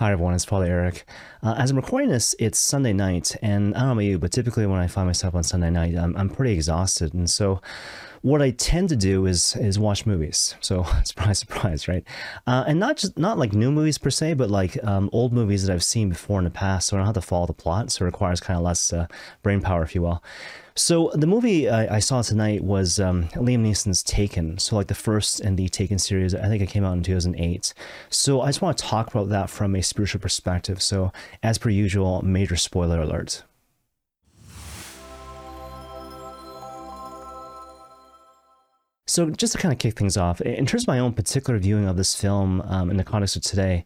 Hi everyone, it's Father Eric. Uh, as I'm recording this, it's Sunday night, and I don't know about you, but typically when I find myself on Sunday night, I'm, I'm pretty exhausted, and so what I tend to do is is watch movies. So surprise, surprise, right? Uh, and not just not like new movies per se, but like um, old movies that I've seen before in the past. So I don't have to follow the plot, so it requires kind of less uh, brain power, if you will. So the movie I, I saw tonight was um, Liam Neeson's Taken. So like the first in the Taken series, I think it came out in 2008. So I just want to talk about that from a spiritual perspective. So as per usual, major spoiler alert. So, just to kind of kick things off, in terms of my own particular viewing of this film um, in the context of today,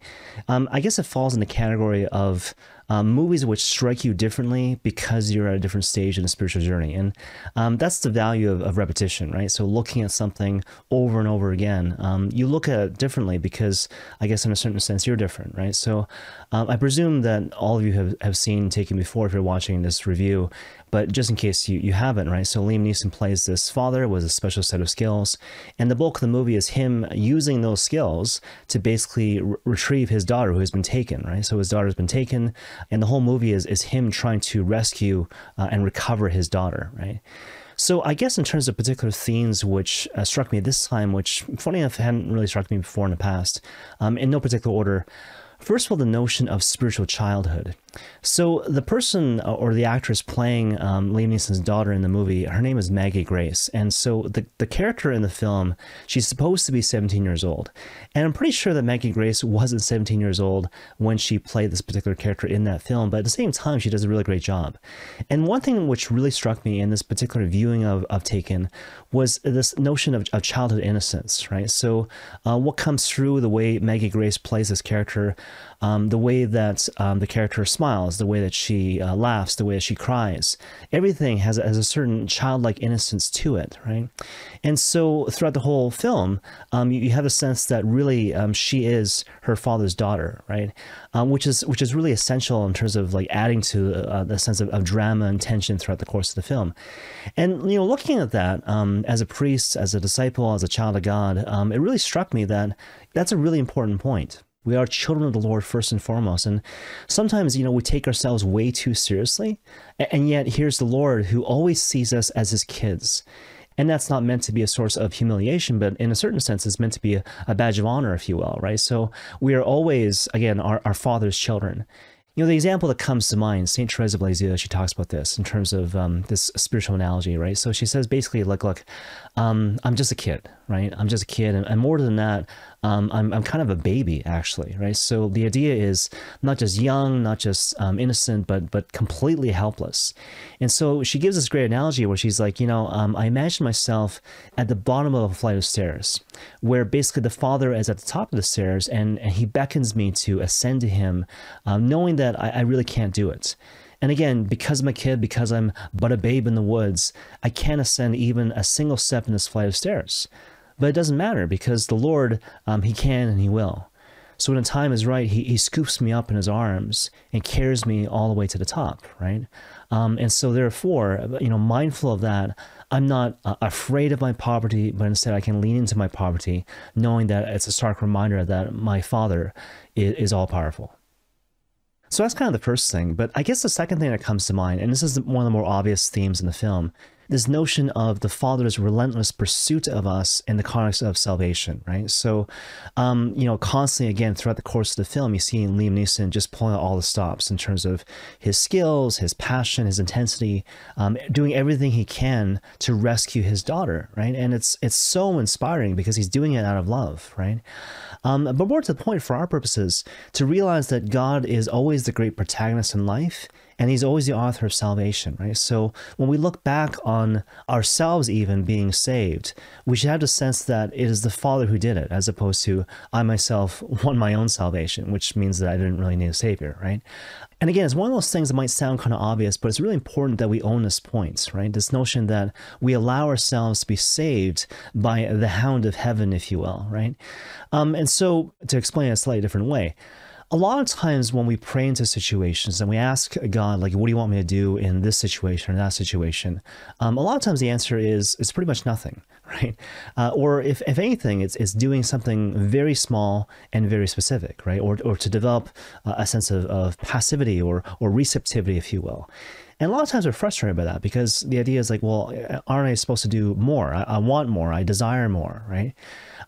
um, I guess it falls in the category of um, movies which strike you differently because you're at a different stage in the spiritual journey. And um, that's the value of, of, repetition, right? So looking at something over and over again, um, you look at it differently because I guess in a certain sense you're different, right? So um, I presume that all of you have, have seen Taken before if you're watching this review, but just in case you, you haven't, right? So Liam Neeson plays this father with a special set of skills, and the bulk of the movie is him using those skills to basically re- retrieve his daughter who has been taken, right? So his daughter's been taken, and the whole movie is is him trying to rescue uh, and recover his daughter, right? So I guess in terms of particular themes which uh, struck me this time, which funny enough hadn't really struck me before in the past, um, in no particular order. First of all, the notion of spiritual childhood. So the person uh, or the actress playing um, Liam Neeson's daughter in the movie, her name is Maggie Grace, and so the the character in the film, she's supposed to be 17 years old, and I'm pretty sure that Maggie Grace wasn't 17 years old when she played this particular character in that film, but at the same time, she does a really great job. And one thing which really struck me in this particular viewing of, of Taken was this notion of, of childhood innocence, right? So uh, what comes through the way Maggie Grace plays this character um, the way that um, the character smiles, the way that she uh, laughs, the way that she cries. Everything has, has a certain childlike innocence to it, right? And so throughout the whole film, um, you, you, have a sense that really um, she is her father's daughter, right? Um, which is which is really essential in terms of like adding to uh, the sense of, of, drama and tension throughout the course of the film. And you know, looking at that um, as a priest, as a disciple, as a child of God, it really struck me that that's a really important point we are children of the Lord first and foremost. And sometimes, you know, we take ourselves way too seriously. And yet, here's the Lord who always sees us as his kids. And that's not meant to be a source of humiliation, but in a certain sense, it's meant to be a, a badge of honor, if you will, right? So we are always, again, our, our Father's children. You know, the example that comes to mind, St. Teresa of Lisieux, she talks about this in terms of um, this spiritual analogy, right? So she says basically, like, look, um, I'm just a kid, right? I'm just a kid. And, and more than that, um, I'm, I'm kind of a baby, actually, right? So the idea is not just young, not just um, innocent, but but completely helpless. And so she gives this great analogy where she's like, you know, um, I imagine myself at the bottom of a flight of stairs, where basically the father is at the top of the stairs and, and he beckons me to ascend to him, um, knowing that I, I really can't do it. And again, because I'm a kid, because I'm but a babe in the woods, I can't ascend even a single step in this flight of stairs. But it doesn't matter because the Lord, um, He can and He will. So when the time is right, he, he scoops me up in his arms and carries me all the way to the top, right? Um, and so therefore, you know, mindful of that, I'm not uh, afraid of my poverty, but instead I can lean into my poverty, knowing that it's a stark reminder that my Father is, is all powerful. So that's kind of the first thing. But I guess the second thing that comes to mind, and this is one of the more obvious themes in the film, this notion of the Father's relentless pursuit of us in the context of salvation, right? So, um, you know, constantly again throughout the course of the film, you see Liam Neeson just pulling out all the stops in terms of his skills, his passion, his intensity, um, doing everything he can to rescue his daughter, right? And it's it's so inspiring because he's doing it out of love, right? Um, but more to the point, for our purposes, to realize that God is always the great protagonist in life and he's always the author of salvation, right? So when we look back on ourselves even being saved, we should have the sense that it is the Father who did it, as opposed to I myself won my own salvation, which means that I didn't really need a savior, right? And again, it's one of those things that might sound kind of obvious, but it's really important that we own this point, right? This notion that we allow ourselves to be saved by the hound of heaven, if you will, right? Um, and so to explain it a slightly different way, a lot of times when we pray into situations and we ask God, like, what do you want me to do in this situation or that situation? Um, a lot of times the answer is it's pretty much nothing, right? Uh, or if, if anything, it's, it's doing something very small and very specific, right? Or, or to develop a sense of, of passivity or, or receptivity, if you will. And a lot of times we're frustrated by that because the idea is like, well, aren't I supposed to do more? I, I want more. I desire more, right?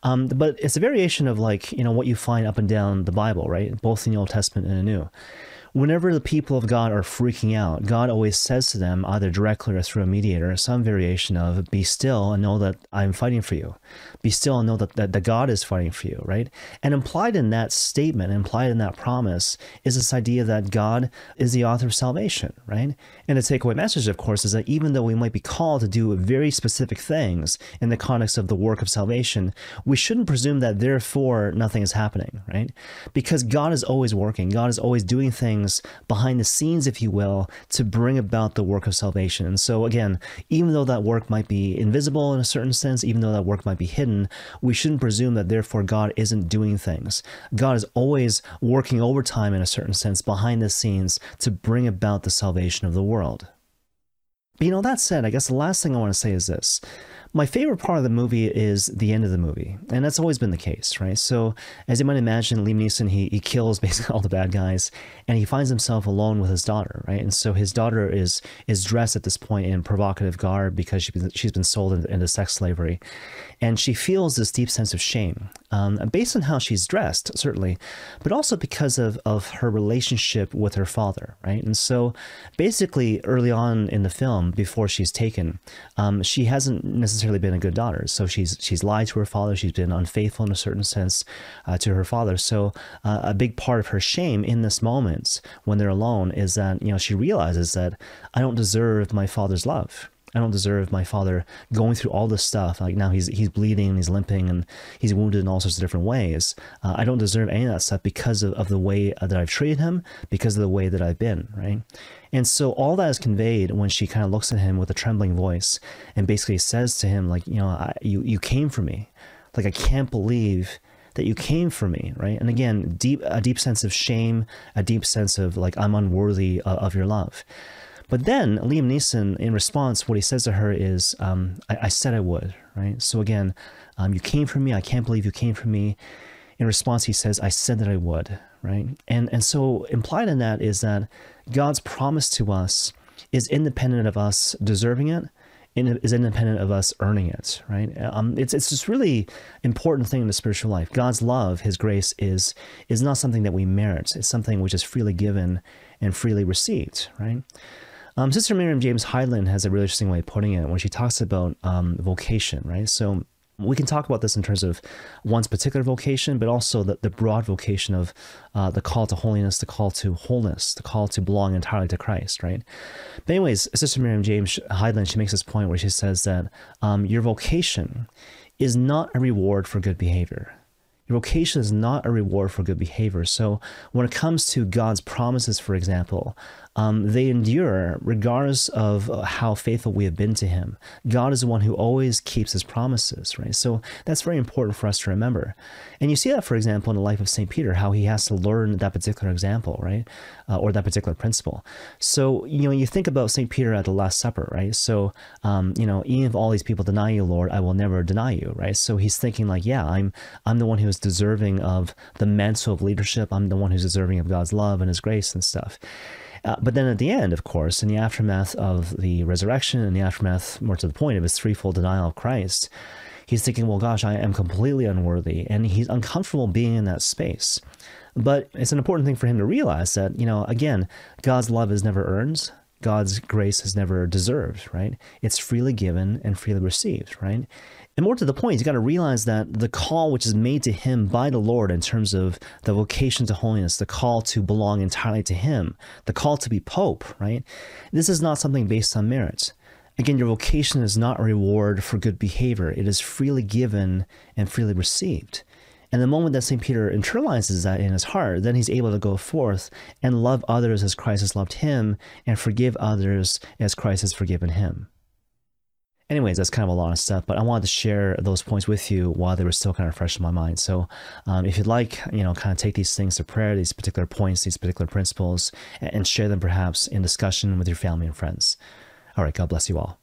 Um, but it's a variation of like, you know, what you find up and down the Bible, right? Both in the Old Testament and the New whenever the people of God are freaking out, God always says to them, either directly or through a mediator, some variation of, Be still and know that I'm fighting for you. Be still and know that, that, that God is fighting for you, right? And implied in that statement, implied in that promise, is this idea that God is the author of salvation, right? And the takeaway message, of course, is that even though we might be called to do very specific things in the context of the work of salvation, we shouldn't presume that therefore nothing is happening, right? Because God is always working, God is always doing things things behind the scenes, if you will, to bring about the work of salvation. And so, again, even though that work might be invisible in a certain sense, even though that work might be hidden, we shouldn't presume that therefore God isn't doing things. God is always working overtime in a certain sense behind the scenes to bring about the salvation of the world. You know, that said, I guess the last thing I want to say is this. My favorite part of the movie is the end of the movie, and that's always been the case, right? So, as you might imagine, Liam Neeson, he, he kills basically all the bad guys, and he finds himself alone with his daughter, right? And so his daughter is is dressed at this point in provocative garb because she, she's been sold into, into sex slavery, and she feels this deep sense of shame, um, based on how she's dressed, certainly, but also because of, of her relationship with her father, right? And so, basically, early on in the film, before she's taken, um, she hasn't necessarily been a good daughter. So she's she's lied to her father. She's been unfaithful in a certain sense uh, to her father. So uh, a big part of her shame in this moment when they're alone is that you know she realizes that I don't deserve my father's love I don't deserve my father going through all this stuff. Like now he's he's bleeding and he's limping and he's wounded in all sorts of different ways. Uh, I don't deserve any of that stuff because of, of the way that I've treated him, because of the way that I've been, right? And so all that is conveyed when she kind of looks at him with a trembling voice and basically says to him, like, you know, I, you you came for me, like I can't believe that you came for me, right? And again, deep a deep sense of shame, a deep sense of like I'm unworthy of, of your love. But then Liam Neeson, in response, what he says to her is, um, I, I, said I would, right? So again, um, you came for me. I can't believe you came for me. In response, he says, I said that I would, right? And, and so implied in that is that God's promise to us is independent of us deserving it, is independent of us earning it, right? Um, it's it's this really important thing in the spiritual life. God's love, His grace, is is not something that we merit. It's something which is freely given and freely received, right? Um, Sister Miriam James Heidland has a really interesting way of putting it when she talks about um, vocation, right? So we can talk about this in terms of one's particular vocation, but also the, the broad vocation of uh, the call to holiness, the call to wholeness, the call to belong entirely to Christ, right? But anyways, Sister Miriam James Heidland, she makes this point where she says that um, your vocation is not a reward for good behavior. Your vocation is not a reward for good behavior. So when it comes to God's promises, for example, um, they endure regardless of uh, how faithful we have been to Him. God is the one who always keeps His promises, right? So that's very important for us to remember. And you see that, for example, in the life of St. Peter, how he has to learn that particular example, right? Uh, or that particular principle. So, you know, you think about St. Peter at the Last Supper, right? So, um, you know, even if all these people deny you, Lord, I will never deny you, right? So he's thinking like, yeah, I'm, I'm the one who is deserving of the mantle of leadership. I'm the one who's deserving of God's love and His grace and stuff. Uh, but then at the end, of course, in the aftermath of the resurrection, in the aftermath, more to the point, of his threefold denial of Christ, he's thinking, well, gosh, I am completely unworthy. And he's uncomfortable being in that space. But it's an important thing for him to realize that, you know, again, God's love is never earned. God's grace is never deserved, right? It's freely given and freely received, right? And more to the point, he's got to realize that the call which is made to him by the Lord in terms of the vocation to holiness, the call to belong entirely to him, the call to be Pope, right? This is not something based on merit. Again, your vocation is not a reward for good behavior. It is freely given and freely received. And the moment that St. Peter internalizes that in his heart, then he's able to go forth and love others as Christ has loved him and forgive others as Christ has forgiven him. Anyways, that's kind of a lot of stuff, but I wanted to share those points with you while they were still kind of fresh in my mind. So, um, if you'd like, you know, kind of take these things to prayer, these particular points, these particular principles, and, and share them perhaps in discussion with your family and friends. All right, God bless you all.